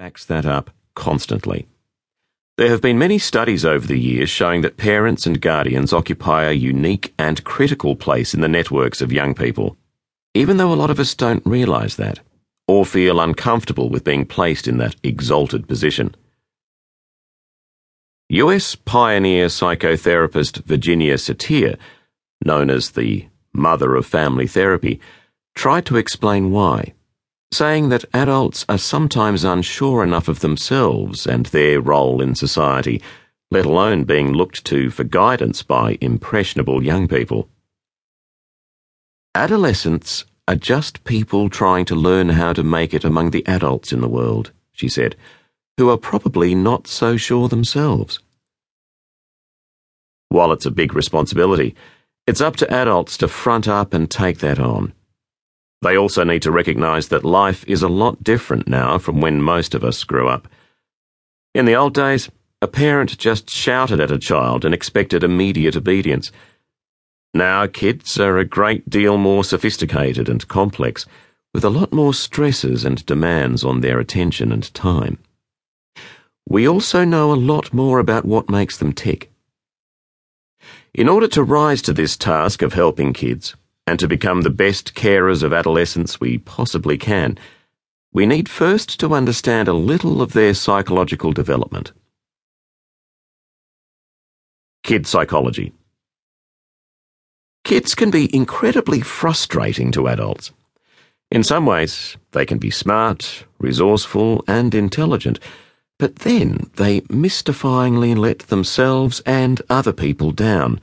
backs that up constantly. There have been many studies over the years showing that parents and guardians occupy a unique and critical place in the networks of young people, even though a lot of us don't realise that or feel uncomfortable with being placed in that exalted position. US pioneer psychotherapist Virginia Satir, known as the mother of family therapy, tried to explain why saying that adults are sometimes unsure enough of themselves and their role in society, let alone being looked to for guidance by impressionable young people. Adolescents are just people trying to learn how to make it among the adults in the world, she said, who are probably not so sure themselves. While it's a big responsibility, it's up to adults to front up and take that on. They also need to recognise that life is a lot different now from when most of us grew up. In the old days, a parent just shouted at a child and expected immediate obedience. Now, kids are a great deal more sophisticated and complex, with a lot more stresses and demands on their attention and time. We also know a lot more about what makes them tick. In order to rise to this task of helping kids, and to become the best carers of adolescents we possibly can, we need first to understand a little of their psychological development. Kid psychology. Kids can be incredibly frustrating to adults. In some ways, they can be smart, resourceful, and intelligent, but then they mystifyingly let themselves and other people down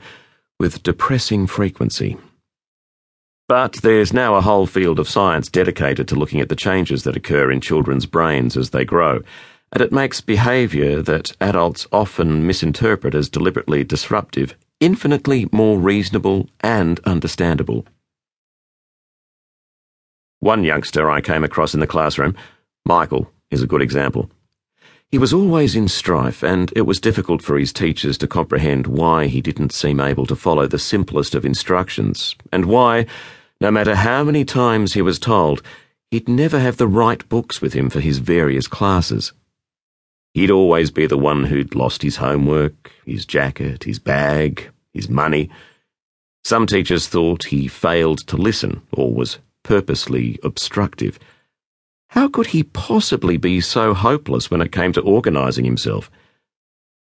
with depressing frequency. But there's now a whole field of science dedicated to looking at the changes that occur in children's brains as they grow, and it makes behaviour that adults often misinterpret as deliberately disruptive infinitely more reasonable and understandable. One youngster I came across in the classroom, Michael, is a good example. He was always in strife, and it was difficult for his teachers to comprehend why he didn't seem able to follow the simplest of instructions, and why, no matter how many times he was told, he'd never have the right books with him for his various classes. He'd always be the one who'd lost his homework, his jacket, his bag, his money. Some teachers thought he failed to listen or was purposely obstructive. How could he possibly be so hopeless when it came to organising himself?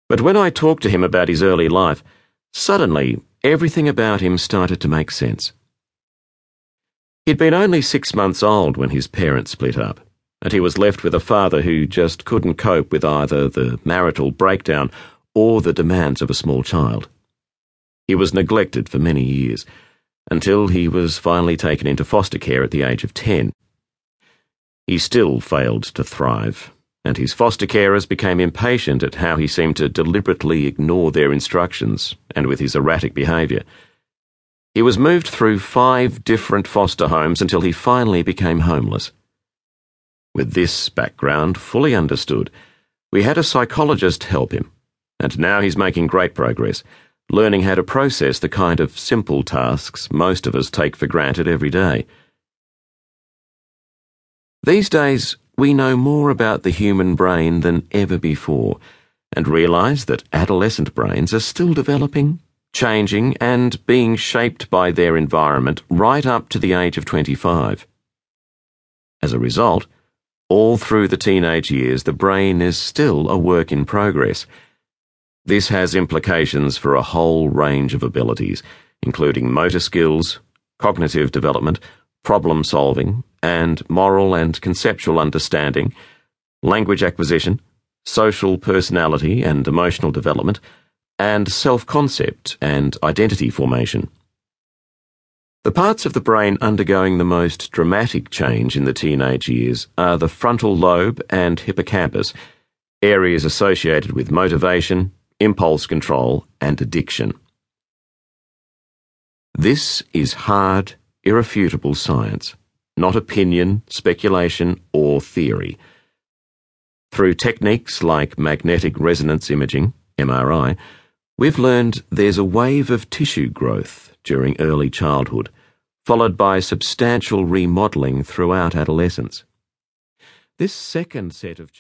But when I talked to him about his early life, suddenly everything about him started to make sense. He'd been only six months old when his parents split up, and he was left with a father who just couldn't cope with either the marital breakdown or the demands of a small child. He was neglected for many years, until he was finally taken into foster care at the age of ten. He still failed to thrive, and his foster carers became impatient at how he seemed to deliberately ignore their instructions and with his erratic behaviour. He was moved through five different foster homes until he finally became homeless. With this background fully understood, we had a psychologist help him, and now he's making great progress, learning how to process the kind of simple tasks most of us take for granted every day. These days, we know more about the human brain than ever before, and realize that adolescent brains are still developing changing, and being shaped by their environment right up to the age of 25. As a result, all through the teenage years, the brain is still a work in progress. This has implications for a whole range of abilities, including motor skills, cognitive development, problem solving, and moral and conceptual understanding, language acquisition, social personality and emotional development and self concept and identity formation. The parts of the brain undergoing the most dramatic change in the teenage years are the frontal lobe and hippocampus, areas associated with motivation, impulse control, and addiction. This is hard, irrefutable science, not opinion, speculation, or theory. Through techniques like magnetic resonance imaging, MRI, We've learned there's a wave of tissue growth during early childhood, followed by substantial remodeling throughout adolescence. This second set of